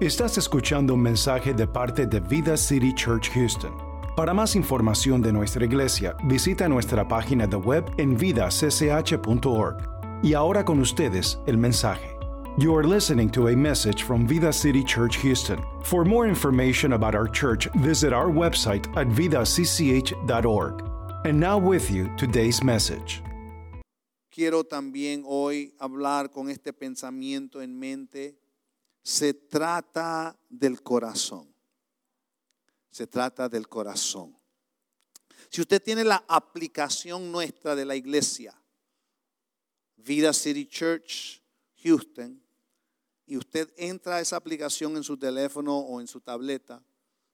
Estás escuchando un mensaje de parte de Vida City Church Houston. Para más información de nuestra iglesia, visita nuestra página de web en vidacch.org. Y ahora con ustedes el mensaje. You are listening to a message from Vida City Church Houston. For more information about our church, visit our website at vidacch.org. And now with you today's message. quiero también hoy hablar con este pensamiento en mente. Se trata del corazón. Se trata del corazón. Si usted tiene la aplicación nuestra de la iglesia, Vida City Church Houston, y usted entra a esa aplicación en su teléfono o en su tableta,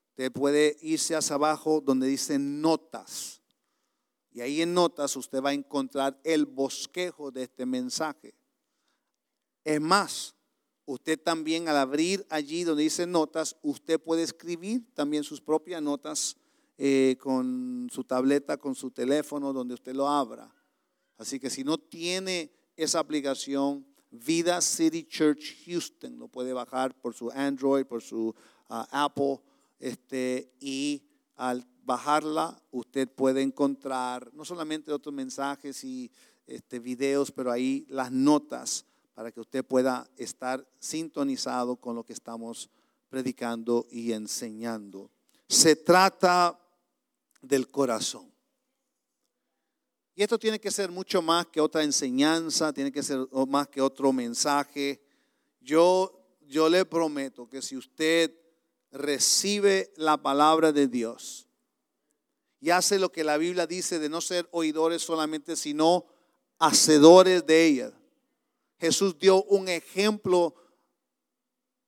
usted puede irse hacia abajo donde dice notas. Y ahí en notas usted va a encontrar el bosquejo de este mensaje. Es más, usted también al abrir allí donde dice notas, usted puede escribir también sus propias notas eh, con su tableta, con su teléfono, donde usted lo abra. Así que si no tiene esa aplicación, Vida City Church Houston, lo puede bajar por su Android, por su ah, Apple, este, y al bajarla, usted puede encontrar no solamente otros mensajes y este, videos, pero ahí las notas para que usted pueda estar sintonizado con lo que estamos predicando y enseñando. Se trata del corazón. Y esto tiene que ser mucho más que otra enseñanza, tiene que ser más que otro mensaje. Yo, yo le prometo que si usted recibe la palabra de Dios y hace lo que la Biblia dice de no ser oidores solamente, sino hacedores de ella. Jesús dio un ejemplo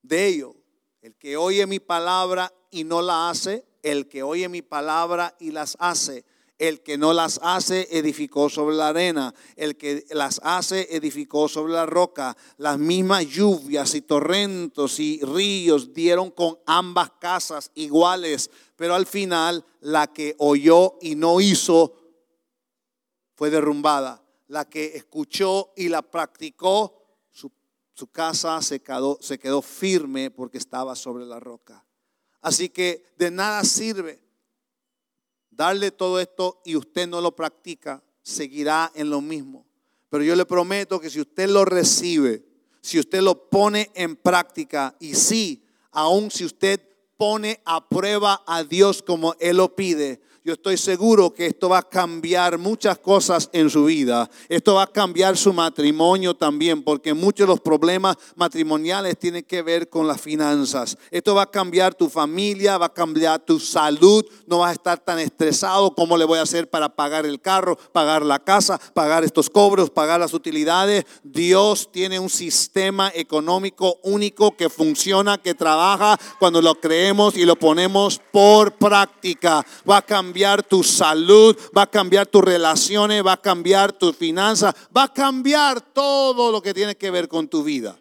de ello. El que oye mi palabra y no la hace, el que oye mi palabra y las hace. El que no las hace edificó sobre la arena. El que las hace edificó sobre la roca. Las mismas lluvias y torrentos y ríos dieron con ambas casas iguales. Pero al final la que oyó y no hizo fue derrumbada. La que escuchó y la practicó, su, casa se quedó, se quedó firme porque estaba sobre la roca. Así que de nada sirve darle todo esto y usted no lo practica, seguirá en lo mismo. Pero yo le prometo que si usted lo recibe, si usted lo pone en práctica y sí, aun si usted pone a prueba a Dios como Él lo pide, yo estoy seguro que esto va a cambiar muchas cosas en su vida. Esto va a cambiar su matrimonio también, porque muchos de los problemas matrimoniales tienen que ver con las finanzas. Esto va a cambiar tu familia, va a cambiar tu salud. No vas a estar tan estresado como le voy a hacer para pagar el carro, pagar la casa, pagar estos cobros, pagar las utilidades. Dios tiene un sistema económico único que funciona, que trabaja cuando lo creemos y lo ponemos por práctica. Va a cambiar tu salud, va a cambiar tus relaciones, va a cambiar tus finanzas, va a cambiar todo lo que tiene que ver con tu vida.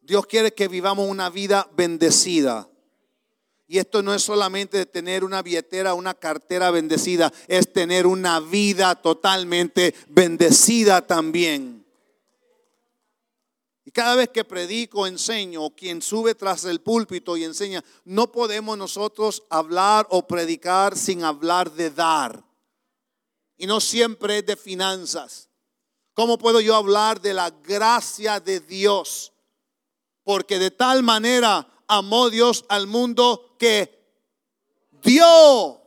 Dios quiere que vivamos una vida bendecida. Y esto no es solamente tener una billetera, una cartera bendecida, es tener una vida totalmente bendecida también. Cada vez que predico, enseño, quien sube tras el púlpito y enseña, no podemos nosotros hablar o predicar sin hablar de dar. Y no siempre es de finanzas. ¿Cómo puedo yo hablar de la gracia de Dios? Porque de tal manera amó Dios al mundo que dio.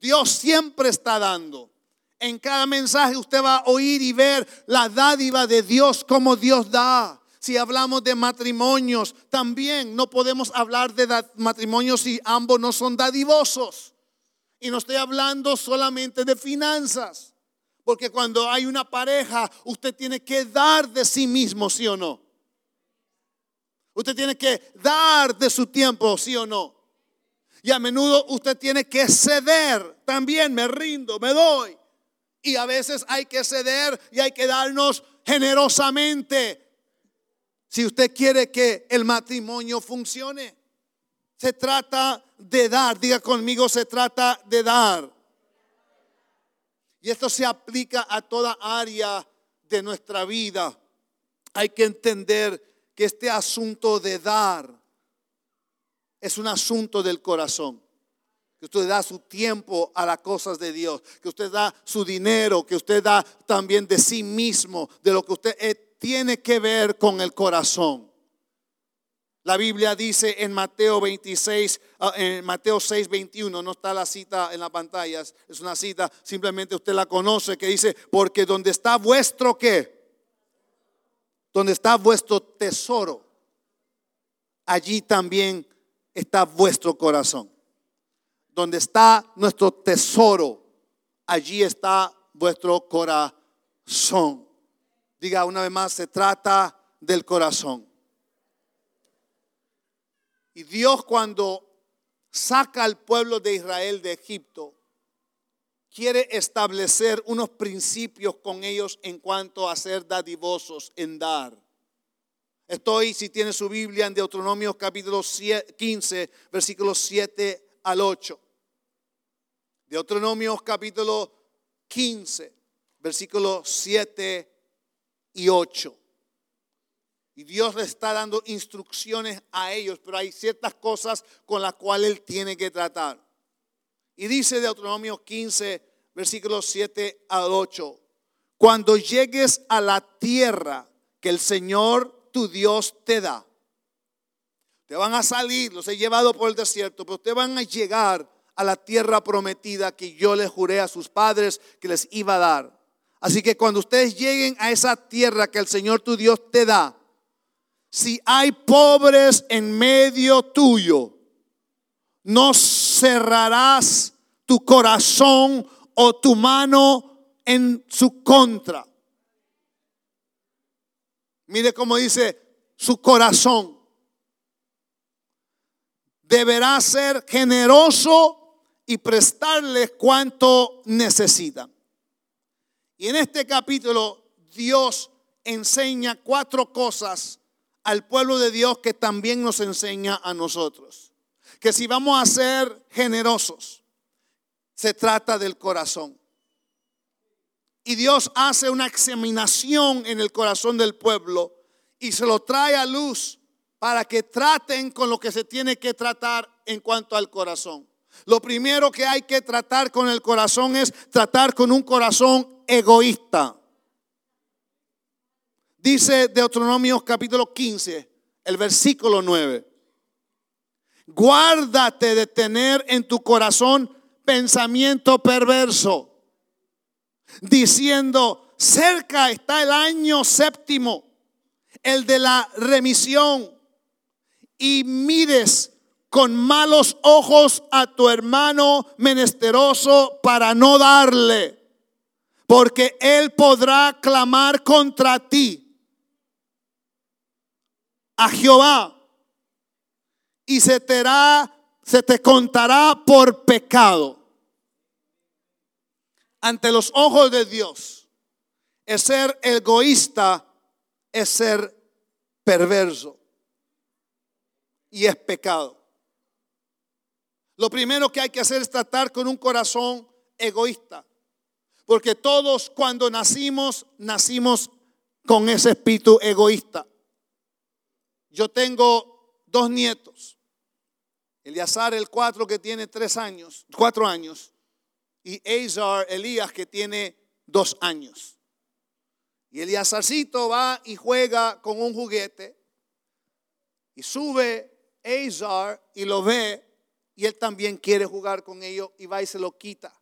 Dios siempre está dando. En cada mensaje usted va a oír y ver la dádiva de Dios, como Dios da. Si hablamos de matrimonios, también no podemos hablar de matrimonios si ambos no son dadivosos. Y no estoy hablando solamente de finanzas. Porque cuando hay una pareja, usted tiene que dar de sí mismo, sí o no. Usted tiene que dar de su tiempo, sí o no. Y a menudo usted tiene que ceder. También me rindo, me doy. Y a veces hay que ceder y hay que darnos generosamente. Si usted quiere que el matrimonio funcione, se trata de dar. Diga conmigo, se trata de dar. Y esto se aplica a toda área de nuestra vida. hay que entender que este asunto de dar es un asunto del corazón. Que usted da su tiempo a las cosas de Dios, que usted da su dinero, que usted da también de sí mismo, de lo que usted eh, tiene que ver con el corazón. La Biblia dice en Mateo 26, ah, en Mateo 6, 21, no está la cita en las pantallas, es una cita, simplemente usted la conoce, que dice, porque donde está vuestro qué, donde está vuestro tesoro, allí también está vuestro corazón. Donde está nuestro tesoro, allí está vuestro corazón. Diga una vez más, se trata del corazón. Y Dios cuando saca al pueblo de Israel de Egipto, quiere establecer unos principios con ellos en cuanto a ser dadivosos, en dar. Estoy, si tiene su Biblia, en Deuteronomio capítulo 15, versículos 7 al 8. Deuteronomio capítulo 15, versículos 7 y 8. Y Dios le está dando instrucciones a ellos, pero hay ciertas cosas con las cuales Él tiene que tratar. Y dice Deuteronomio 15, versículos 7 al 8, cuando llegues a la tierra que el Señor tu Dios te da, te van a salir, los he llevado por el desierto, pero ustedes van a llegar a la tierra prometida que yo les juré a sus padres que les iba a dar. Así que cuando ustedes lleguen a esa tierra que el Señor tu Dios te da, si hay pobres en medio tuyo, no cerrarás tu corazón o tu mano en su contra. Mire cómo dice su corazón. Deberá ser generoso y prestarles cuanto necesitan. Y en este capítulo Dios enseña cuatro cosas al pueblo de Dios que también nos enseña a nosotros. Que si vamos a ser generosos, se trata del corazón. Y Dios hace una examinación en el corazón del pueblo y se lo trae a luz para que traten con lo que se tiene que tratar en cuanto al corazón. Lo primero que hay que tratar con el corazón es tratar con un corazón egoísta. Dice Deuteronomio capítulo 15, el versículo 9. Guárdate de tener en tu corazón pensamiento perverso, diciendo, cerca está el año séptimo, el de la remisión, y mires con malos ojos a tu hermano menesteroso para no darle, porque él podrá clamar contra ti a Jehová y se te, se te contará por pecado ante los ojos de Dios. Es ser egoísta, es ser perverso y es pecado. Lo primero que hay que hacer es tratar con un corazón egoísta. Porque todos cuando nacimos, nacimos con ese espíritu egoísta. Yo tengo dos nietos. Eliazar el cuatro que tiene tres años, cuatro años. Y Azar Elías que tiene dos años. Y Eliazarcito va y juega con un juguete. Y sube Azar y lo ve. Y él también quiere jugar con ello y va y se lo quita.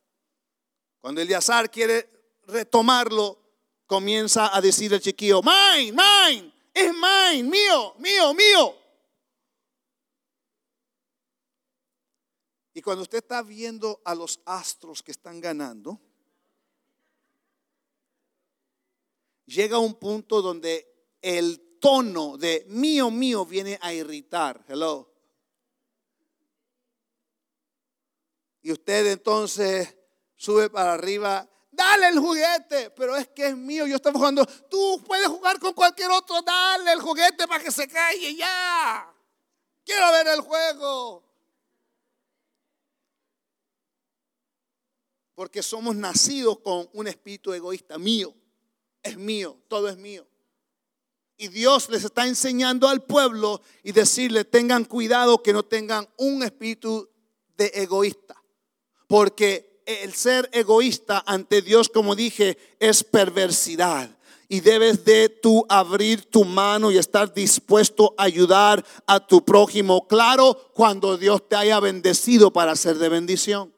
Cuando Eliazar quiere retomarlo, comienza a decir el chiquillo, mine, mine es mine, mío, mío, mío. Y cuando usted está viendo a los astros que están ganando, llega un punto donde el tono de mío, mío viene a irritar. Hello. Y usted entonces sube para arriba dale el juguete, pero es que es mío, yo estaba jugando, tú puedes jugar con cualquier otro, dale el juguete para que se calle ya. Quiero ver el juego. Porque somos nacidos con un espíritu egoísta mío, es mío, todo es mío. Y Dios les está enseñando al pueblo y decirle, tengan cuidado que no tengan un espíritu de egoísta. Porque el ser egoísta ante Dios, como dije, es perversidad y debes de tú abrir tu mano y estar dispuesto a ayudar a tu prójimo. Claro, cuando Dios te haya bendecido para ser de bendición.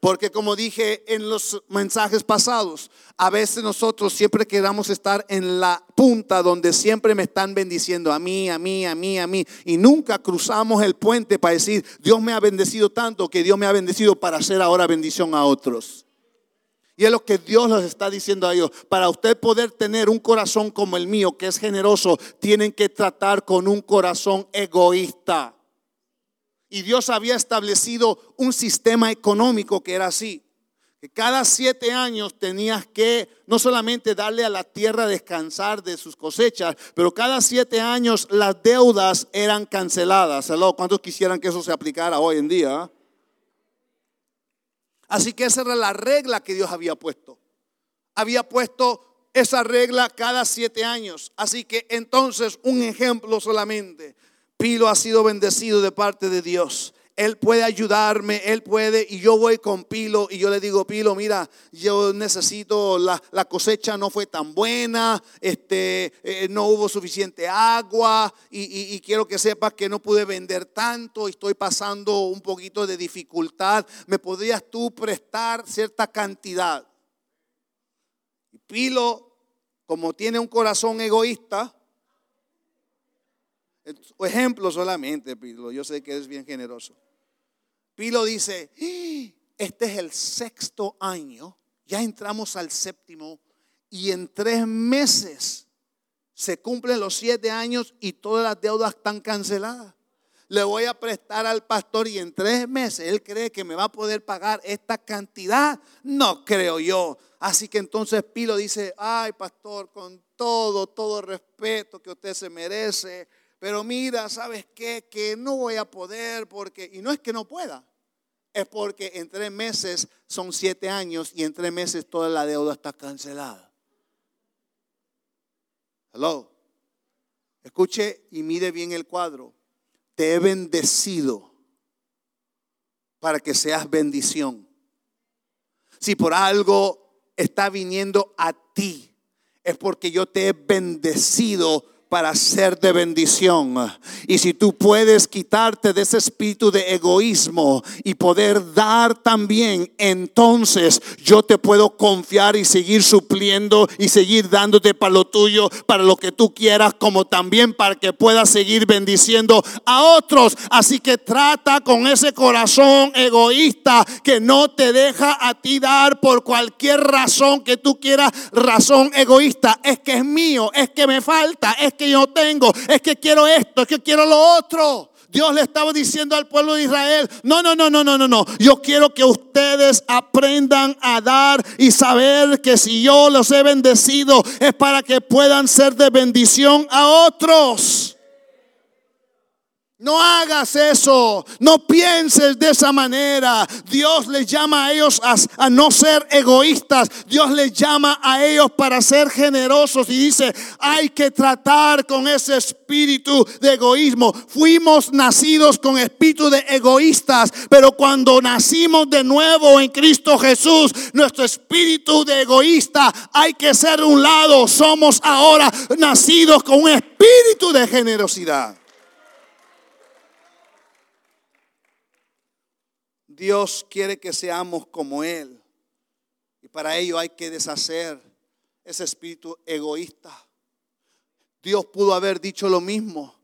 Porque como dije en los mensajes pasados, a veces nosotros siempre queramos estar en la punta donde siempre me están bendiciendo a mí, a mí, a mí, a mí. Y nunca cruzamos el puente para decir, Dios me ha bendecido tanto que Dios me ha bendecido para hacer ahora bendición a otros. Y es lo que Dios les está diciendo a ellos. Para usted poder tener un corazón como el mío, que es generoso, tienen que tratar con un corazón egoísta. Y Dios había establecido un sistema económico que era así. Que cada siete años tenías que no solamente darle a la tierra descansar de sus cosechas, pero cada siete años las deudas eran canceladas. ¿Cuántos quisieran que eso se aplicara hoy en día? Así que esa era la regla que Dios había puesto. Había puesto esa regla cada siete años. Así que entonces un ejemplo solamente. Pilo ha sido bendecido de parte de Dios. Él puede ayudarme, Él puede, y yo voy con Pilo y yo le digo, Pilo, mira, yo necesito, la, cosecha no fue tan buena, este, eh, no hubo suficiente agua y, y, quiero que sepas que no pude vender tanto y estoy pasando un poquito de dificultad. ¿Me podrías tú prestar cierta cantidad? Y Pilo, como tiene un corazón egoísta, ejemplo solamente, Pilo, yo sé que es bien generoso. Pilo dice, ¡Ah! este es el sexto año, ya entramos al séptimo y en tres meses se cumplen los siete años y todas las deudas están canceladas. Le voy a prestar al pastor y en tres meses él cree que me va a poder pagar esta cantidad. No creo yo. Así que entonces Pilo dice, ay pastor, con todo, todo respeto que usted se merece, pero mira, ¿sabes qué? Que no voy a poder porque, y no es que no pueda, es porque en tres meses son siete años y en tres meses toda la deuda está cancelada. Hello. Escuche y mire bien el cuadro. Te he bendecido para que seas bendición. Si por algo está viniendo a ti, es porque yo te he bendecido para ser de bendición. Y si tú puedes quitarte de ese espíritu de egoísmo y poder dar también, entonces yo te puedo confiar y seguir supliendo y seguir dándote para lo tuyo, para lo que tú quieras, como también para que puedas seguir bendiciendo a otros. Así que trata con ese corazón egoísta que no te deja a ti dar por cualquier razón que tú quieras, razón egoísta. Es que es mío, es que me falta, es que yo tengo, es que quiero esto, es que quiero lo otro. Dios le estaba diciendo al pueblo de Israel, no, no, no, no, no, no, no. Yo quiero que ustedes aprendan a dar y saber que si yo los he bendecido es para que puedan ser de bendición a otros. No hagas eso, no pienses de esa manera. Dios les llama a ellos a, no ser egoístas. Dios les llama a ellos para ser generosos y dice, hay que tratar con ese espíritu de egoísmo. Fuimos nacidos con espíritu de egoístas, pero cuando nacimos de nuevo en Cristo Jesús, nuestro espíritu de egoísta hay que ser un lado. Somos ahora nacidos con un espíritu de generosidad. Dios quiere que seamos como Él. Y para ello hay que deshacer ese espíritu egoísta. Dios pudo haber dicho lo mismo.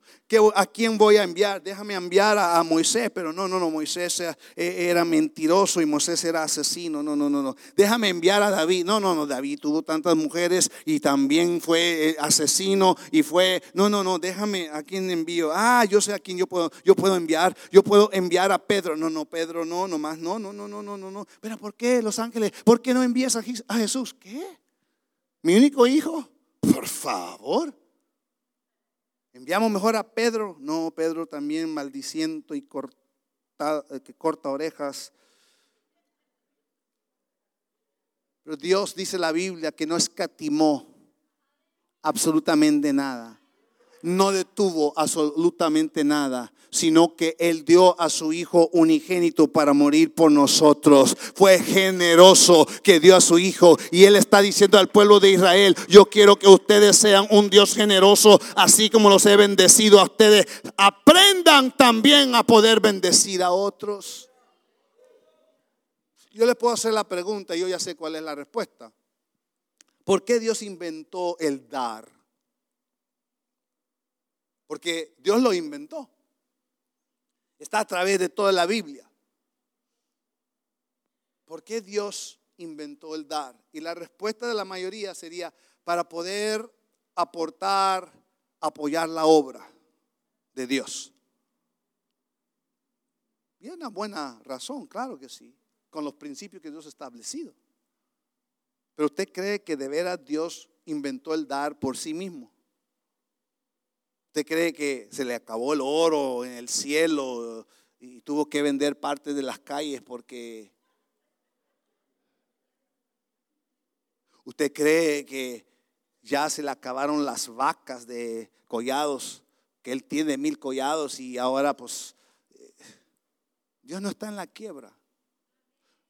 ¿A quién voy a enviar? Déjame enviar a, Moisés, pero no, no, no, Moisés era, eh, mentiroso y Moisés era asesino, no, no, no, no. Déjame enviar a David, no, no, no, David tuvo tantas mujeres y también fue eh, asesino y fue, no, no, no, déjame a quién envío. Ah, yo sé a quién yo puedo, yo puedo enviar, yo puedo enviar a Pedro, no, no, Pedro, no, nomás, no, no, no, no, no, no, no. Pero ¿por qué los ángeles? ¿Por qué no envías a Jesús? ¿Qué? ¿Mi único hijo? Por favor. Enviamos mejor a Pedro. No, Pedro también maldiciento y corta, eh, que corta orejas. Pero Dios dice la Biblia que no escatimó absolutamente nada. No detuvo absolutamente nada sino que Él dio a su Hijo unigénito para morir por nosotros. Fue generoso que dio a su Hijo. Y Él está diciendo al pueblo de Israel, yo quiero que ustedes sean un Dios generoso, así como los he bendecido a ustedes. Aprendan también a poder bendecir a otros. Yo les puedo hacer la pregunta y yo ya sé cuál es la respuesta. ¿Por qué Dios inventó el dar? Porque Dios lo inventó. Está a través de toda la Biblia. ¿Por qué Dios inventó el dar? Y la respuesta de la mayoría sería para poder aportar, apoyar la obra de Dios. Y una buena razón, claro que sí, con los principios que Dios ha establecido. Pero usted cree que de veras Dios inventó el dar por sí mismo. ¿Usted cree que se le acabó el oro en el cielo y tuvo que vender parte de las calles porque... ¿Usted cree que ya se le acabaron las vacas de collados, que él tiene mil collados y ahora pues Dios no está en la quiebra.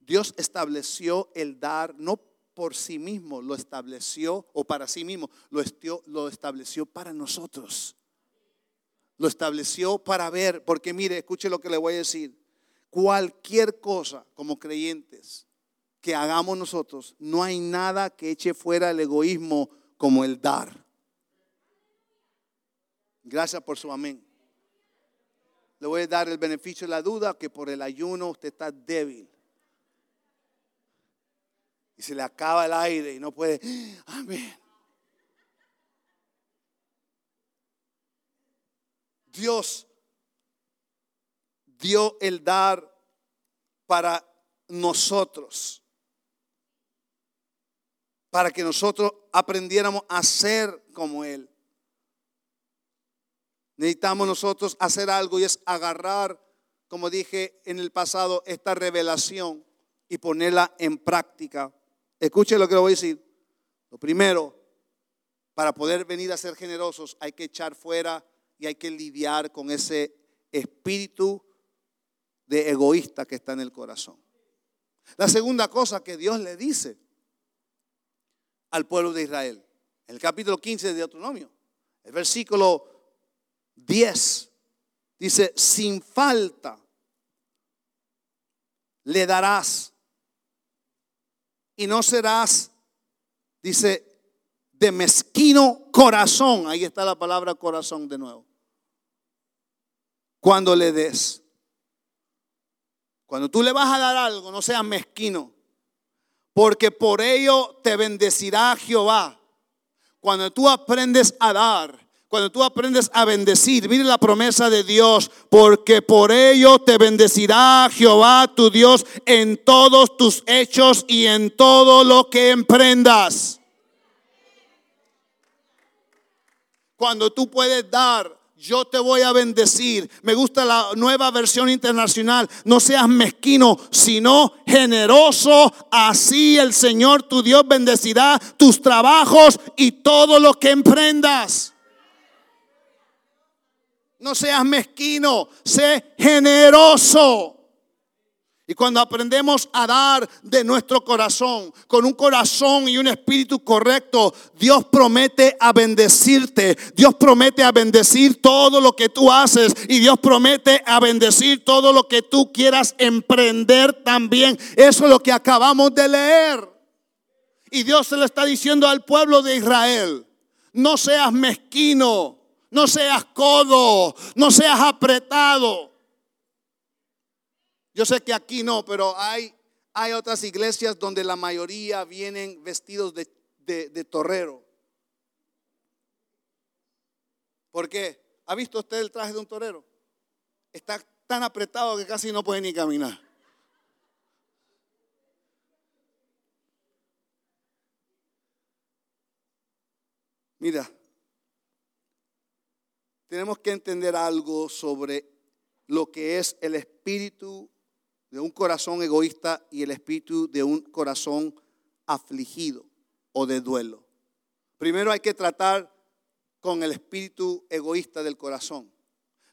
Dios estableció el dar no por sí mismo, lo estableció o para sí mismo, lo, lo estableció para nosotros. Lo estableció para ver, porque mire, escuche lo que le voy a decir. Cualquier cosa como creyentes que hagamos nosotros, no hay nada que eche fuera el egoísmo como el dar. Gracias por su amén. Le voy a dar el beneficio de la duda que por el ayuno usted está débil. Y se le acaba el aire y no puede. Amén. Dios dio el dar para nosotros, para que nosotros aprendiéramos a ser como Él. Necesitamos nosotros hacer algo y es agarrar, como dije en el pasado, esta revelación y ponerla en práctica. Escuche lo que le voy a decir. Lo primero, para poder venir a ser generosos hay que echar fuera hay que lidiar con ese espíritu de egoísta que está en el corazón. La segunda cosa que Dios le dice al pueblo de Israel, en el capítulo 15 de Deuteronomio, el versículo 10, dice, sin falta le darás y no serás, dice, de mezquino corazón. Ahí está la palabra corazón de nuevo. Cuando le des. Cuando tú le vas a dar algo, no seas mezquino. Porque por ello te bendecirá Jehová. Cuando tú aprendes a dar, cuando tú aprendes a bendecir, mire la promesa de Dios, porque por ello te bendecirá Jehová tu Dios en todos tus hechos y en todo lo que emprendas. Cuando tú puedes dar, yo te voy a bendecir. Me gusta la nueva versión internacional. No seas mezquino, sino generoso. Así el Señor tu Dios bendecirá tus trabajos y todo lo que emprendas. No seas mezquino, sé generoso. Y cuando aprendemos a dar de nuestro corazón, con un corazón y un espíritu correcto, Dios promete a bendecirte. Dios promete a bendecir todo lo que tú haces. Y Dios promete a bendecir todo lo que tú quieras emprender también. Eso es lo que acabamos de leer. Y Dios se le está diciendo al pueblo de Israel, no seas mezquino, no seas codo, no seas apretado. Yo sé que aquí no, pero hay, hay otras iglesias donde la mayoría vienen vestidos de, de torrero. ¿Por qué? ¿Ha visto usted el traje de un torero? Está tan apretado que casi no puede ni caminar. Mira, tenemos que entender algo sobre lo que es el espíritu de un corazón egoísta y el espíritu de un corazón afligido o de duelo. Primero hay que tratar con el espíritu egoísta del corazón.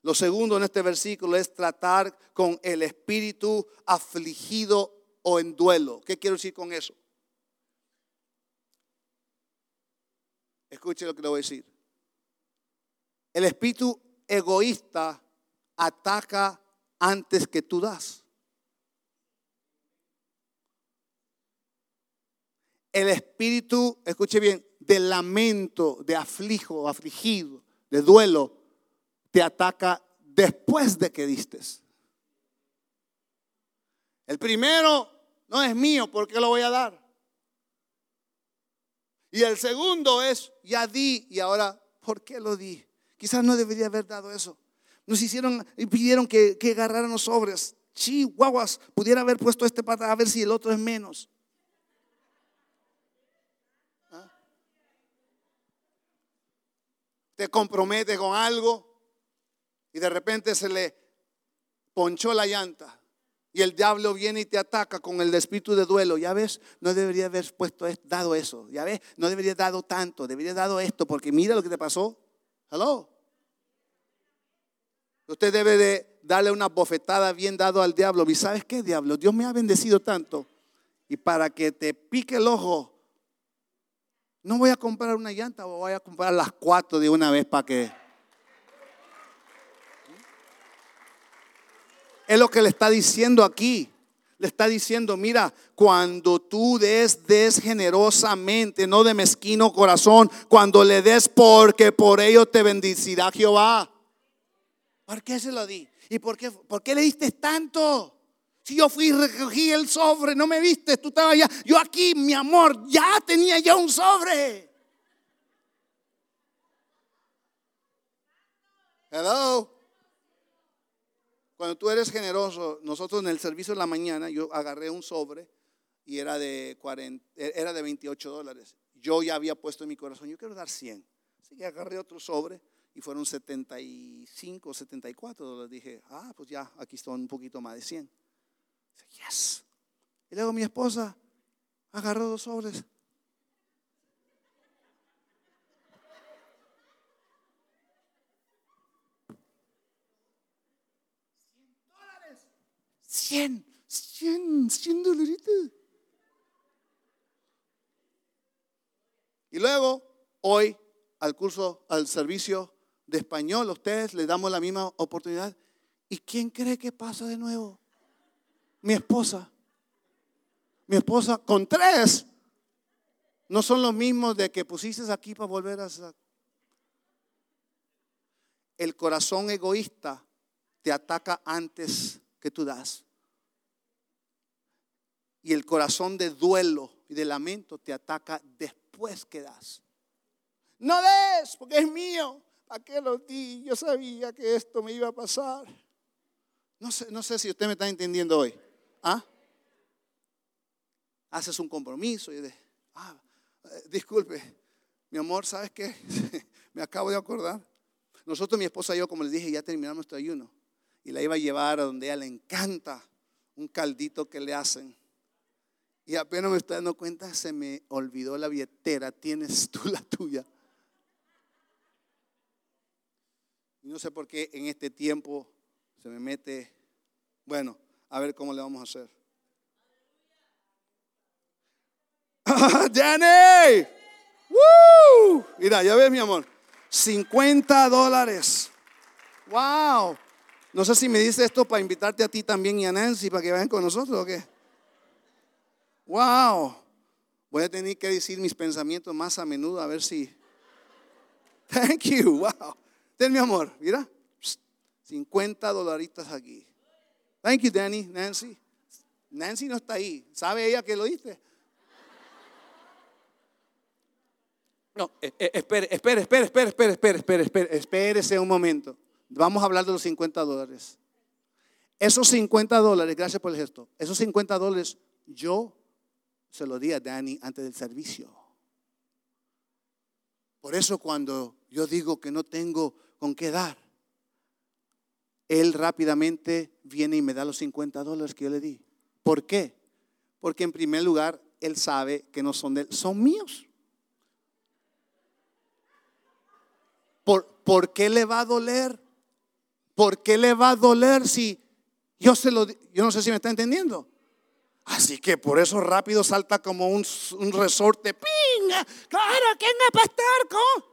Lo segundo en este versículo es tratar con el espíritu afligido o en duelo. ¿Qué quiero decir con eso? Escuche lo que le voy a decir. El espíritu egoísta ataca antes que tú das. El espíritu, escuche bien, de lamento, de aflijo, afligido, de duelo, te ataca después de que distes. El primero no es mío, ¿por qué lo voy a dar? Y el segundo es, ya di y ahora, ¿por qué lo di? Quizás no debería haber dado eso. Nos hicieron y pidieron que, que agarraran los sobres. Chihuahuas, pudiera haber puesto este para a ver si el otro es menos. Te compromete con algo y de repente se le ponchó la llanta. Y el diablo viene y te ataca con el espíritu de duelo. Ya ves, no debería haber puesto dado eso. Ya ves, no debería dado tanto. Debería dado esto porque mira lo que te pasó. Hello. Usted debe de darle una bofetada bien dado al diablo. ¿Y sabes qué, diablo? Dios me ha bendecido tanto. Y para que te pique el ojo, no voy a comprar una llanta voy a comprar las cuatro de una vez para que... Es lo que le está diciendo aquí. Le está diciendo, mira, cuando tú des, des generosamente, no de mezquino corazón, cuando le des porque por ello te bendecirá Jehová. ¿Por qué se lo di? ¿Y por qué, por qué le diste tanto? Si yo fui y recogí el sobre, no me viste, tú estabas allá. Yo aquí, mi amor, ya tenía ya un sobre. Hello. Cuando tú eres generoso, nosotros en el servicio de la mañana, yo agarré un sobre y era de, 40, era de 28 dólares. Yo ya había puesto en mi corazón, yo quiero dar 100. Así que agarré otro sobre y fueron 75, 74 dólares. Dije, ah, pues ya, aquí están un poquito más de 100. Yes. Y luego mi esposa agarró dos sobres 100, 100, 100 dolaritos. Y luego, hoy, al curso, al servicio de español, ustedes les damos la misma oportunidad. ¿Y quién cree que pasa de nuevo? Mi esposa. Mi esposa con tres. No son los mismos de que pusiste aquí para volver a... El corazón egoísta te ataca antes que tú das. Y el corazón de duelo y de lamento te ataca después que das. No des, porque es mío. ¿Para qué di? Yo sabía que esto me iba a pasar. No sé, no sé si usted me está entendiendo hoy. ¿Ah? Haces un compromiso y de, ah, eh, disculpe, mi amor, ¿sabes qué? me acabo de acordar. Nosotros, mi esposa y yo, como les dije, ya terminamos nuestro ayuno. Y la iba a llevar a donde a ella le encanta un caldito que le hacen. Y apenas me estoy dando cuenta, se me olvidó la billetera. Tienes tú la tuya. Y no sé por qué en este tiempo se me mete. Bueno, a ver cómo le vamos a hacer. ¡Danny! ¡Woo! Mira, ya ves, mi amor. 50 dólares. ¡Wow! No sé si me dice esto para invitarte a ti también y a Nancy para que vayan con nosotros o qué. Wow. Voy a tener que decir mis pensamientos más a menudo a ver si. Thank you. Wow. Ten mi amor, mira. 50 dolaritos aquí. Thank you, Danny, Nancy. Nancy no está ahí. ¿Sabe ella que lo dice? No, eh, eh, espere, espere, espere, espere, espere, espere, espere, espere, espérese un momento. Vamos a hablar de los 50 dólares. Esos 50 dólares, gracias por el gesto, esos 50 dólares yo se lo di a Danny antes del servicio. Por eso cuando yo digo que no tengo con qué dar, él rápidamente viene y me da los 50 dólares que yo le di. ¿Por qué? Porque en primer lugar, él sabe que no son de él, son míos. ¿por qué le va a doler? ¿Por qué le va a doler si yo se lo yo no sé si me está entendiendo? Así que por eso rápido salta como un, un resorte. ¡Pinga! Claro, ¿quién es pastor? ¿Cómo?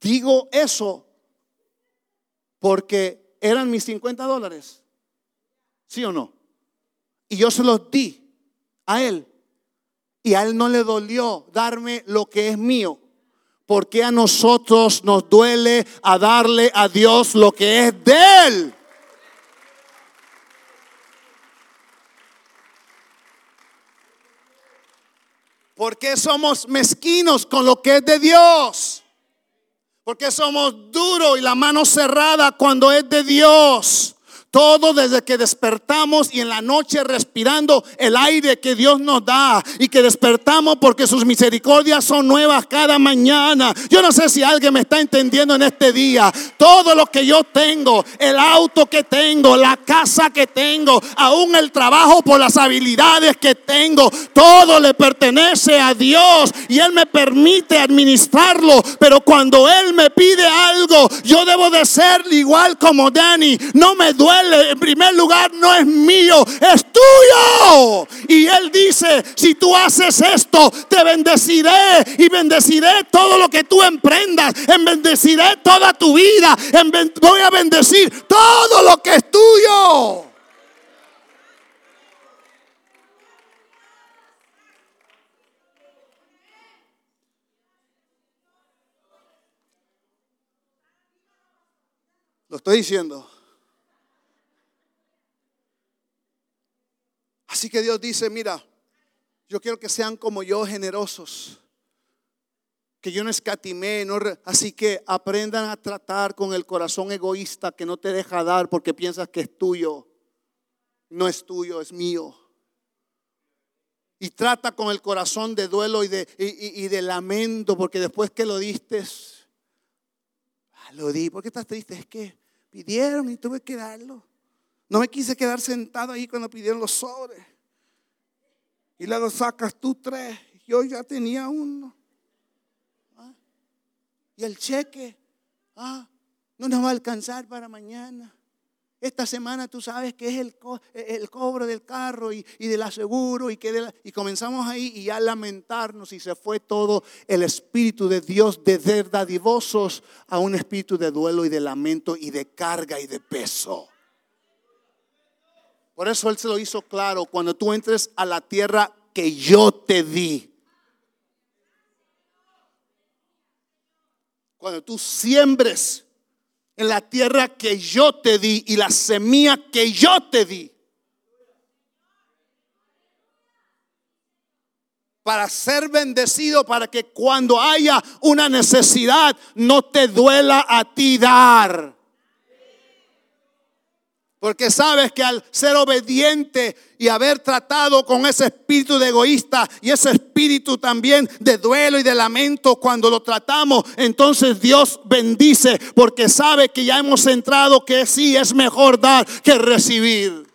Digo eso porque eran mis 50 dólares. ¿Sí o no? Y yo se los di a él. Y a él no le dolió darme lo que es mío. Porque a nosotros nos duele a darle a Dios lo que es de él. Porque somos mezquinos con lo que es de Dios. Porque somos duros y la mano cerrada cuando es de Dios. Todo desde que despertamos y en la noche respirando el aire que Dios nos da y que despertamos porque sus misericordias son nuevas cada mañana. Yo no sé si alguien me está entendiendo en este día. Todo lo que yo tengo, el auto que tengo, la casa que tengo, aún el trabajo por las habilidades que tengo, todo le pertenece a Dios y Él me permite administrarlo. Pero cuando Él me pide algo, yo debo de ser igual como Dani. No me duele en primer lugar no es mío, es tuyo. Y Él dice, si tú haces esto, te bendeciré y bendeciré todo lo que tú emprendas, en bendeciré toda tu vida, voy a bendecir todo lo que es tuyo. Lo estoy diciendo. Así que Dios dice, mira, yo quiero que sean como yo generosos, que yo no escatimé, así que aprendan a tratar con el corazón egoísta que no te deja dar porque piensas que es tuyo. No es tuyo, es mío. Y trata con el corazón de duelo y de, y, de lamento, porque después que lo diste, ah, lo di. ¿Por qué estás triste? Es que pidieron y tuve que darlo. No me quise quedar sentado ahí cuando pidieron los sobres. Y luego sacas tú tres. Yo ya tenía uno. ¿Ah? Y el cheque, ah, no nos va a alcanzar para mañana. Esta semana tú sabes que es el, el cobro del carro y, del aseguro y, que y comenzamos ahí y a lamentarnos y se fue todo el espíritu de Dios de ser dadivosos a un espíritu de duelo y de lamento y de carga y de peso. Por eso Él se lo hizo claro, cuando tú entres a la tierra que yo te di. Cuando tú siembres en la tierra que yo te di y la semilla que yo te di. Para ser bendecido, para que cuando haya una necesidad no te duela a ti dar. Porque sabes que al ser obediente y haber tratado con ese espíritu de egoísta y ese espíritu también de duelo y de lamento, cuando lo tratamos, entonces Dios bendice porque sabe que ya hemos entrado que sí es mejor dar que recibir.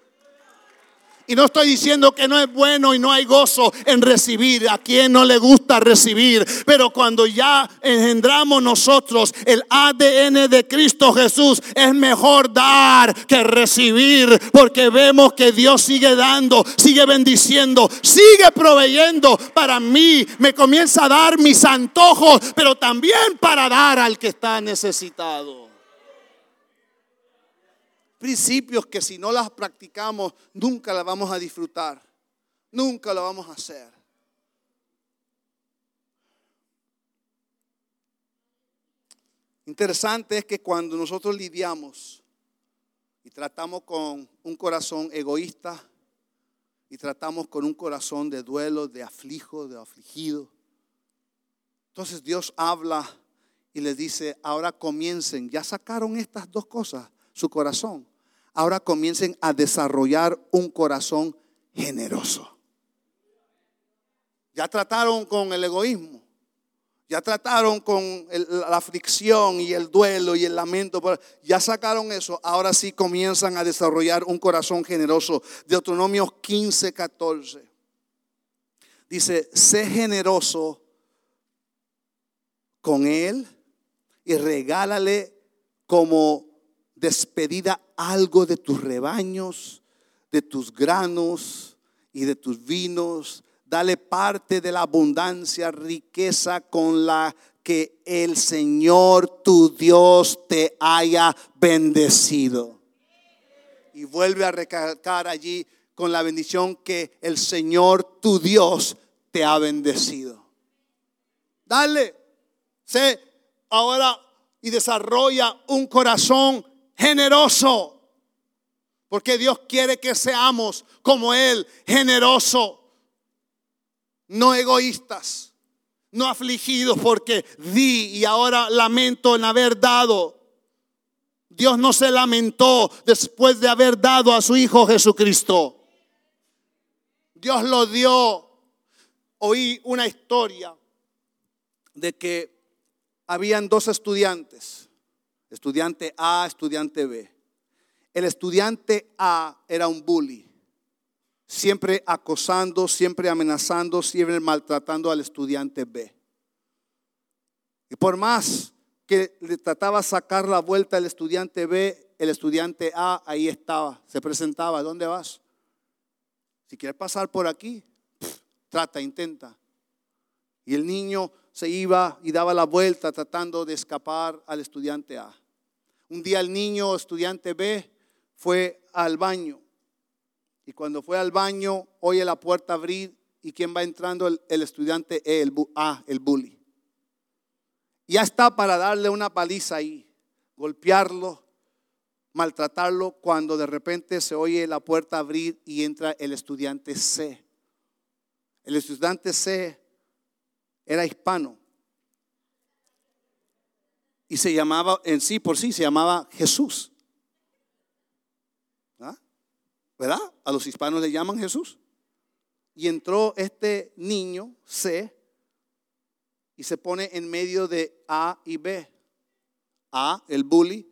Y no estoy diciendo que no es bueno y no hay gozo en recibir. A quien no le gusta recibir. Pero cuando ya engendramos nosotros el ADN de Cristo Jesús, es mejor dar que recibir. Porque vemos que Dios sigue dando, sigue bendiciendo, sigue proveyendo. Para mí me comienza a dar mis antojos, pero también para dar al que está necesitado principios que si no las practicamos nunca las vamos a disfrutar, nunca lo vamos a hacer. Interesante es que cuando nosotros lidiamos y tratamos con un corazón egoísta y tratamos con un corazón de duelo, de aflijo, de afligido, entonces Dios habla y les dice, ahora comiencen, ya sacaron estas dos cosas, su corazón ahora comiencen a desarrollar un corazón generoso. Ya trataron con el egoísmo, ya trataron con la aflicción y el duelo y el lamento, ya sacaron eso, ahora sí comienzan a desarrollar un corazón generoso. Deuteronomio 15, 14. Dice, sé generoso con él y regálale como despedida algo de tus rebaños, de tus granos y de tus vinos. Dale parte de la abundancia, riqueza con la que el Señor tu Dios te haya bendecido. Y vuelve a recalcar allí con la bendición que el Señor tu Dios te ha bendecido. Dale, sé ahora y desarrolla un corazón generoso. Porque Dios quiere que seamos como Él, generoso, no egoístas, no afligidos porque di y ahora lamento en haber dado. Dios no se lamentó después de haber dado a su Hijo Jesucristo. Dios lo dio. Oí una historia de que habían dos estudiantes, estudiante A, estudiante B. El estudiante A era un bully, siempre acosando, siempre amenazando, siempre maltratando al estudiante B. Y por más que le trataba de sacar la vuelta al estudiante B, el estudiante A ahí estaba, se presentaba, ¿dónde vas? Si quieres pasar por aquí, trata, intenta. Y el niño se iba y daba la vuelta tratando de escapar al estudiante A. Un día el niño estudiante B fue al baño y cuando fue al baño oye la puerta abrir y quién va entrando el, estudiante E, el A, el bully. Ya está para darle una paliza ahí, golpearlo, maltratarlo cuando de repente se oye la puerta abrir y entra el estudiante C. El estudiante C era hispano. Y se llamaba, en sí por sí, se llamaba Jesús. ¿Ah? ¿Verdad? A los hispanos le llaman Jesús. Y entró este niño, C, y se pone en medio de A y B. A, el bully,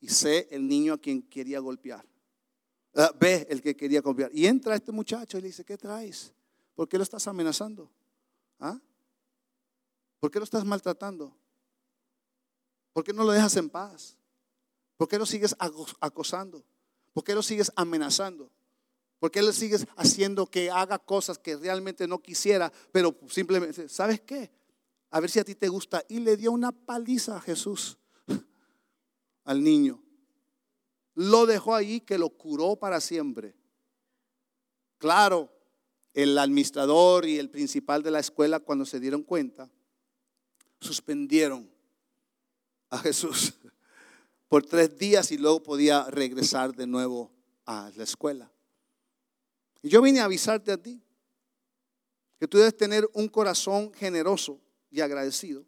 y C, el niño a quien quería golpear. Ah, B, el que quería golpear. Y entra este muchacho y le dice, ¿qué traes? ¿Por qué lo estás amenazando? ¿Ah? ¿Por qué lo estás maltratando? ¿Por qué no lo dejas en paz? ¿Por qué lo sigues acosando? ¿Por qué lo sigues amenazando? ¿Por qué lo sigues haciendo que haga cosas que realmente no quisiera, pero simplemente, ¿sabes qué? A ver si a ti te gusta. Y le dio una paliza a Jesús, al niño. Lo dejó ahí que lo curó para siempre. Claro, el administrador y el principal de la escuela cuando se dieron cuenta, suspendieron a Jesús por tres días y luego podía regresar de nuevo a la escuela. Y yo vine a avisarte a ti que tú debes tener un corazón generoso y agradecido,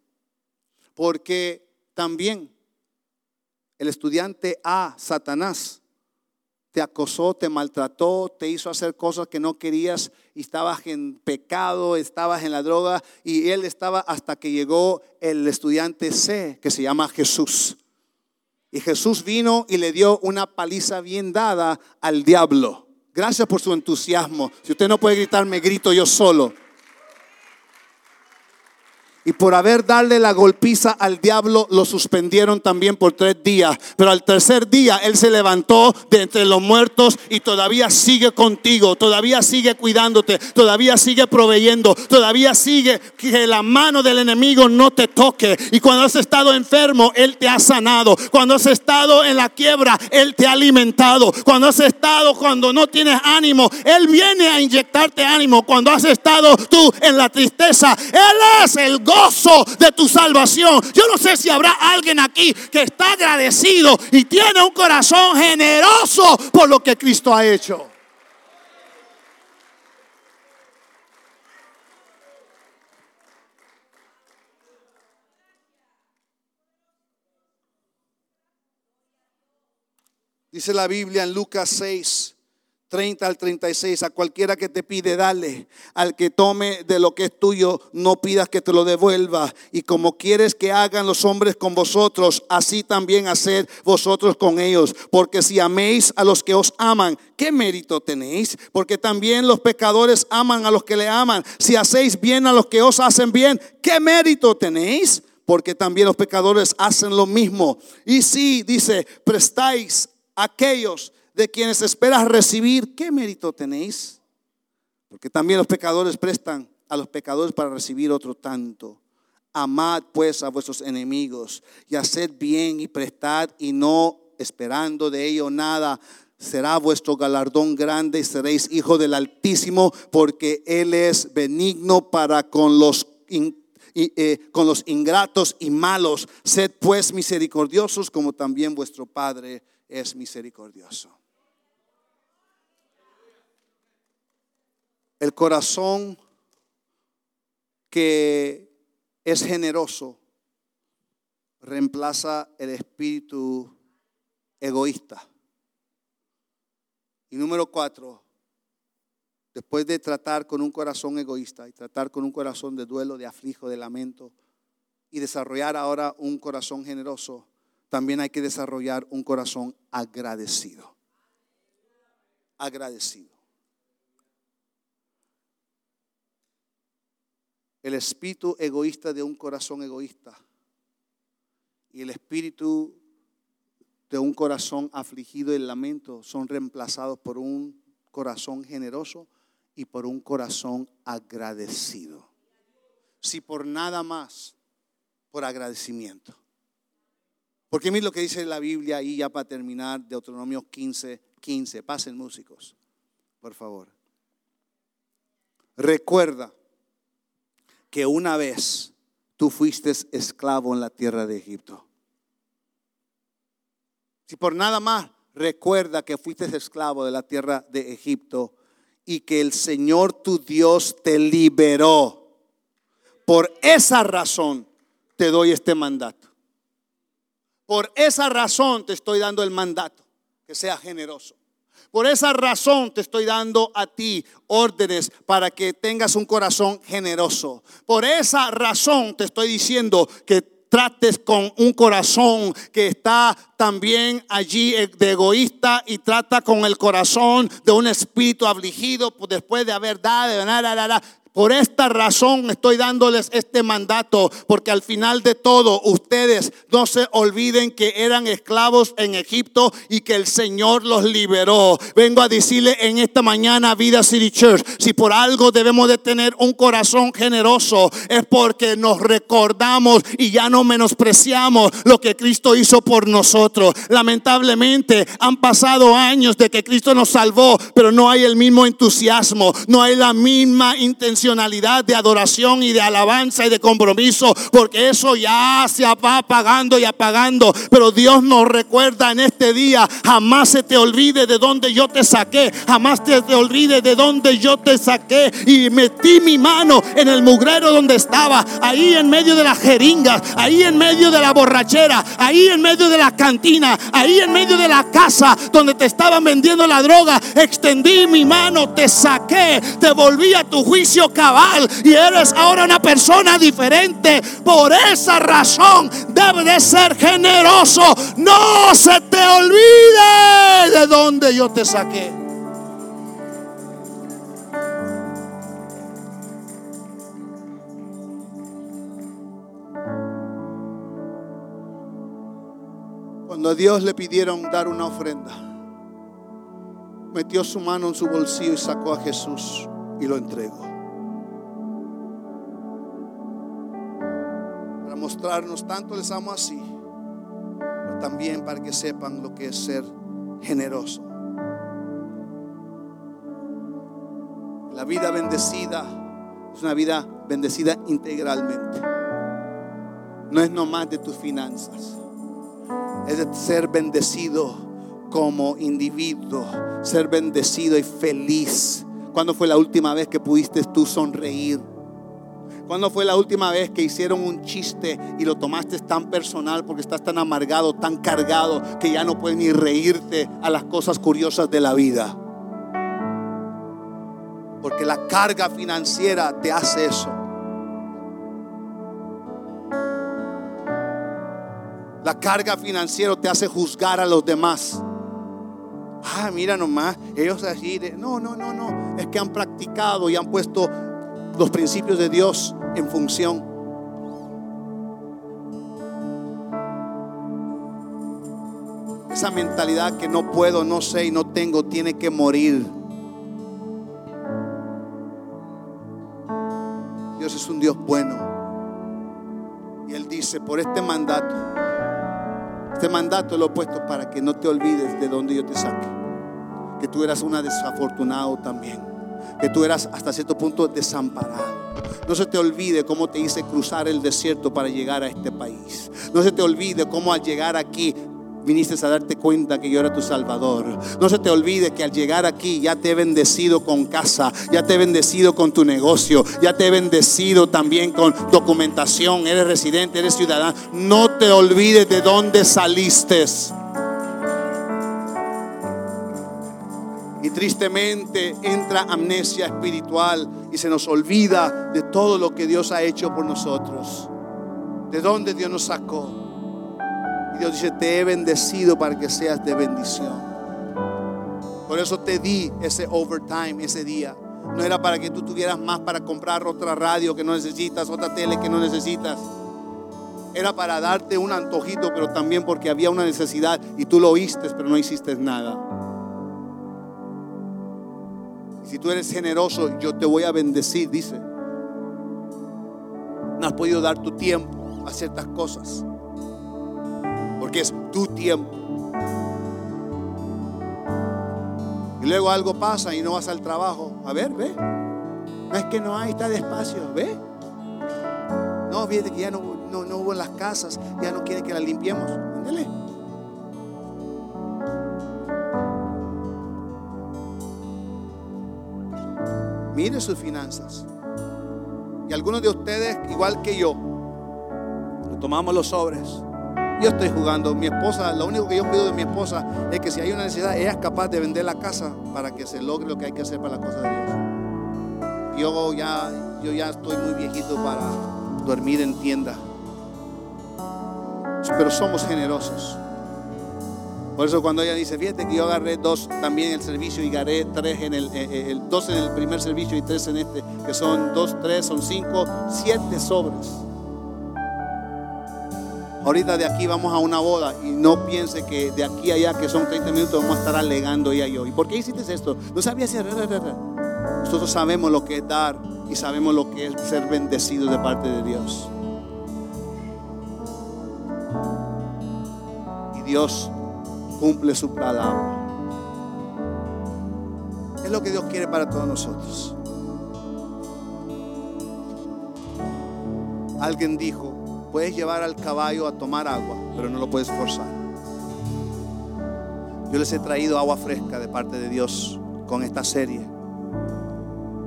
porque también el estudiante A, Satanás, te acosó, te maltrató, te hizo hacer cosas que no querías y estabas en pecado, estabas en la droga y él estaba hasta que llegó el estudiante C, que se llama Jesús. Y Jesús vino y le dio una paliza bien dada al diablo. Gracias por su entusiasmo. Si usted no puede gritarme, grito yo solo. Y por haber darle la golpiza al diablo, lo suspendieron también por tres días. Pero al tercer día, Él se levantó de entre los muertos y todavía sigue contigo, todavía sigue cuidándote, todavía sigue proveyendo, todavía sigue que la mano del enemigo no te toque. Y cuando has estado enfermo, Él te ha sanado. Cuando has estado en la quiebra, Él te ha alimentado. Cuando has estado, cuando no tienes ánimo, Él viene a inyectarte ánimo. Cuando has estado tú en la tristeza, Él es el gozo de tu salvación. Yo no sé si habrá alguien aquí que está agradecido y tiene un corazón generoso por lo que Cristo ha hecho. Dice la Biblia en Lucas 6, 30 al 36, a cualquiera que te pide, dale. Al que tome de lo que es tuyo, no pidas que te lo devuelva. Y como quieres que hagan los hombres con vosotros, así también haced vosotros con ellos. Porque si améis a los que os aman, ¿qué mérito tenéis? Porque también los pecadores aman a los que le aman. Si hacéis bien a los que os hacen bien, ¿qué mérito tenéis? porque también los pecadores hacen lo mismo. Y si, dice, prestáis a aquellos de quienes esperas recibir, ¿qué mérito tenéis? Porque también los pecadores prestan a los pecadores para recibir otro tanto. Amad pues a vuestros enemigos y haced bien y prestad y no esperando de ello nada. Será vuestro galardón grande y seréis hijo del Altísimo porque Él es benigno para con los eh, con los ingratos y malos. Sed pues misericordiosos como también vuestro Padre es misericordioso. El corazón que es generoso reemplaza el espíritu egoísta. Y número cuatro, después de tratar con un corazón egoísta y tratar con un corazón de duelo, de aflijo, de lamento, y desarrollar ahora un corazón generoso, también hay que desarrollar un corazón agradecido. Agradecido. El espíritu egoísta de un corazón egoísta y el espíritu de un corazón afligido y lamento son reemplazados por un corazón generoso y por un corazón agradecido. Si por nada más, por agradecimiento. Porque mira lo que dice la Biblia ahí ya para terminar, Deuteronomio 15, 15. Pasen músicos, por favor. Recuerda que una vez tú fuiste esclavo en la tierra de Egipto. Si por nada más recuerda que fuiste esclavo de la tierra de Egipto y que el Señor tu Dios te liberó. Por esa razón te doy este mandato. Por esa razón te estoy dando el mandato, que sea generoso. Por esa razón te estoy dando a ti órdenes para que tengas un corazón generoso. Por esa razón te estoy diciendo que trates con un corazón que está también allí de egoísta y trata con el corazón de un espíritu afligido después de haber dado, por esta razón estoy dándoles este mandato, porque al final de todo ustedes no se olviden que eran esclavos en Egipto y que el Señor los liberó. Vengo a decirle en esta mañana, Vida City Church, si por algo debemos de tener un corazón generoso, es porque nos recordamos y ya no menospreciamos lo que Cristo hizo por nosotros. Lamentablemente han pasado años de que Cristo nos salvó, pero no hay el mismo entusiasmo, no hay la misma intención de adoración y de alabanza y de compromiso, porque eso ya se va apagando y apagando. Pero Dios nos recuerda en este día, jamás se te olvide de donde yo te saqué, jamás te, te olvide de donde yo te saqué y metí mi mano en el mugrero donde estaba, ahí en medio de las jeringas, ahí en medio de la borrachera, ahí en medio de la cantina, ahí en medio de la casa donde te estaban vendiendo la droga, extendí mi mano, te saqué, te volví a tu juicio cabal y eres ahora una persona diferente. Por esa razón debe de ser generoso. No se te olvide de donde yo te saqué. Cuando a Dios le pidieron dar una ofrenda, metió su mano en su bolsillo y sacó a Jesús y lo entregó. Mostrarnos tanto les amo así, pero también para que sepan lo que es ser generoso. La vida bendecida es una vida bendecida integralmente. No es nomás de tus finanzas. Es de ser bendecido como individuo, ser bendecido y feliz. ¿Cuándo fue la última vez que pudiste tú sonreír? ¿Cuándo fue la última vez que hicieron un chiste y lo tomaste tan personal porque estás tan amargado, tan cargado, que ya no puedes ni reírte a las cosas curiosas de la vida? Porque la carga financiera te hace eso. La carga financiera te hace juzgar a los demás. Ah, mira nomás, ellos así, no, no, no, no, es que han practicado y han puesto los principios de Dios en función. Esa mentalidad que no puedo, no sé y no tengo tiene que morir. Dios es un Dios bueno. Y Él dice, por este mandato, este mandato lo he puesto para que no te olvides de donde yo te saque. Que tú eras una desafortunado también. Que tú eras hasta cierto punto desamparado. No se te olvide cómo te hice cruzar el desierto para llegar a este país. No se te olvide cómo al llegar aquí viniste a darte cuenta que yo era tu Salvador. No se te olvide que al llegar aquí ya te he bendecido con casa, ya te he bendecido con tu negocio, ya te he bendecido también con documentación, eres residente, eres ciudadano. No te olvides de dónde saliste. Tristemente entra amnesia espiritual y se nos olvida de todo lo que Dios ha hecho por nosotros. De dónde Dios nos sacó. Y Dios dice, te he bendecido para que seas de bendición. Por eso te di ese overtime ese día. No era para que tú tuvieras más para comprar otra radio que no necesitas, otra tele que no necesitas. Era para darte un antojito, pero también porque había una necesidad y tú lo oíste, pero no hiciste nada. Si tú eres generoso, yo te voy a bendecir, dice. No has podido dar tu tiempo a ciertas cosas. Porque es tu tiempo. Y luego algo pasa y no vas al trabajo. A ver, ve. No es que no hay, está despacio, ve. No, fíjate que ya no, no, hubo en las casas, ya no quieren que las limpiemos. Ándale. Mire sus finanzas. Y algunos de ustedes, igual que yo, tomamos los sobres. Yo estoy jugando. Mi esposa, lo único que yo pido de mi esposa es que si hay una necesidad, ella es capaz de vender la casa para que se logre lo que hay que hacer para la cosa de Dios. Yo ya, yo ya estoy muy viejito para dormir en tienda. Pero somos generosos. Por eso cuando ella dice, fíjate que yo agarré dos también en el servicio y agarré tres en el, eh, eh, el, dos en el primer servicio y tres en este, que son dos, tres, son cinco, siete sobres. Ahorita de aquí vamos a una boda y no piense que de aquí a allá, que son 30 minutos, vamos a estar alegando ella y yo. ¿Y por qué hiciste esto? No sabía si... Nosotros sabemos lo que es dar y sabemos lo que es ser bendecido de parte de Dios. Y Dios cumple su palabra. Es lo que Dios quiere para todos nosotros. Alguien dijo, puedes llevar al caballo a tomar agua, pero no lo puedes forzar. Yo les he traído agua fresca de parte de Dios con esta serie,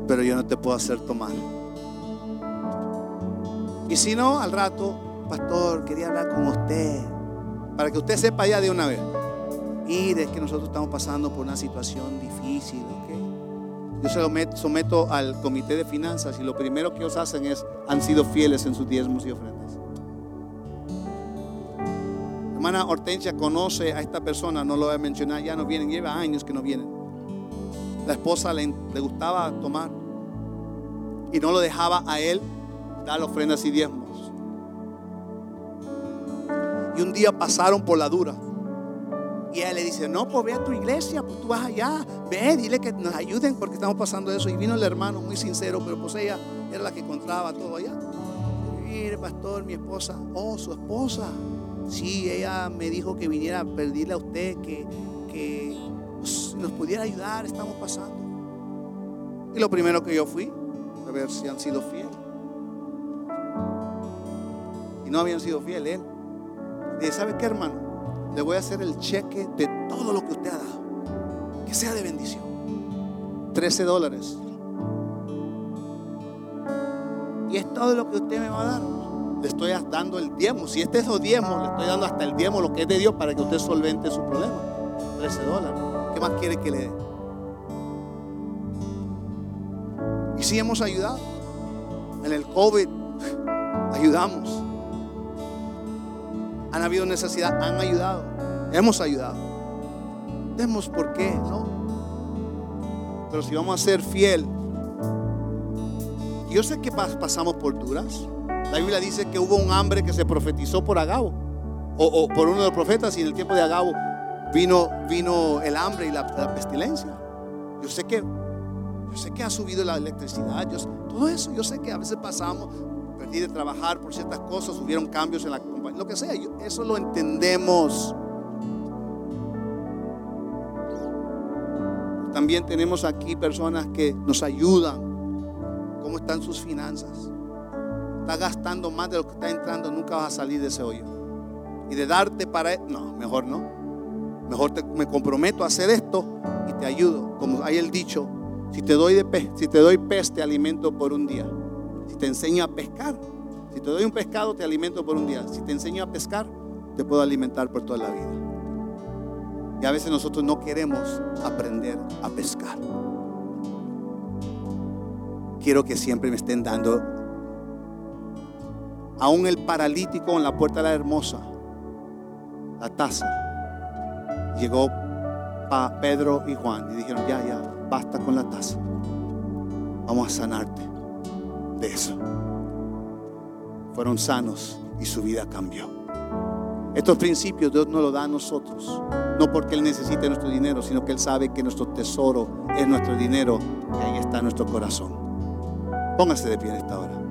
pero yo no te puedo hacer tomar. Y si no, al rato, pastor, quería hablar con usted, para que usted sepa ya de una vez. Mire, es que nosotros estamos pasando por una situación difícil, Yo se lo someto al comité de finanzas y lo primero que ellos hacen es, han sido fieles en sus diezmos y ofrendas. Hermana Hortensia conoce a esta persona, no lo voy a mencionar, ya no vienen, lleva años que no vienen. La esposa le gustaba tomar y no lo dejaba a él dar ofrendas y diezmos. Y un día pasaron por la dura. Y ella le dice, no, pues ve a tu iglesia, pues tú vas allá, ve, dile que nos ayuden porque estamos pasando eso. Y vino el hermano muy sincero, pero pues ella era la que encontraba todo allá. Mire, pastor, mi esposa, oh, su esposa. Sí, ella me dijo que viniera a pedirle a usted que, que nos pudiera ayudar, estamos pasando. Y lo primero que yo fui, a ver si han sido fieles. Y no habían sido fieles. Él. ¿sabe qué, hermano? Le voy a hacer el cheque de todo lo que usted ha dado. Que sea de bendición. 13 dólares. Y es todo lo que usted me va a dar. Le estoy dando el diezmo. Si este es los diezmos, le estoy dando hasta el diezmo, lo que es de Dios, para que usted solvente su problema. 13 dólares. ¿Qué más quiere que le dé? Y si hemos ayudado. En el COVID ayudamos han habido necesidad, han ayudado, hemos ayudado. Demos por qué, ¿no? Pero si vamos a ser fiel, yo sé que pasamos por duras. La Biblia dice que hubo un hambre que se profetizó por Agabo, o, por uno de los profetas, y en el tiempo de Agabo vino, el hambre y la, la pestilencia. Yo sé que, yo sé que ha subido la electricidad, yo, todo eso, yo sé que a veces pasamos, perdí de trabajar por ciertas cosas, hubieron cambios en la compañía, lo que sea, eso lo entendemos. También tenemos aquí personas que nos ayudan. ¿Cómo están sus finanzas? Está gastando más de lo que está entrando, nunca vas a salir de ese hoyo. Y de darte para... No, mejor no. Mejor te- me comprometo a hacer esto y te ayudo. Como hay el dicho, si te doy, si te doy pez, te alimento por un día. Si te enseño a pescar, si te doy un pescado, te alimento por un día. Si te enseño a pescar, te puedo alimentar por toda la vida. Y a veces nosotros no queremos aprender a pescar. Quiero que siempre me estén dando. Aún el paralítico en la puerta de la hermosa, la taza. Llegó pa Pedro y Juan y dijeron, ya, ya, basta con la taza. Vamos a sanarte de eso. Fueron sanos y su vida cambió. Estos principios Dios nos los da a nosotros. No porque Él necesite nuestro dinero, sino que Él sabe que nuestro tesoro es nuestro dinero y ahí está nuestro corazón. Póngase de pie en esta hora.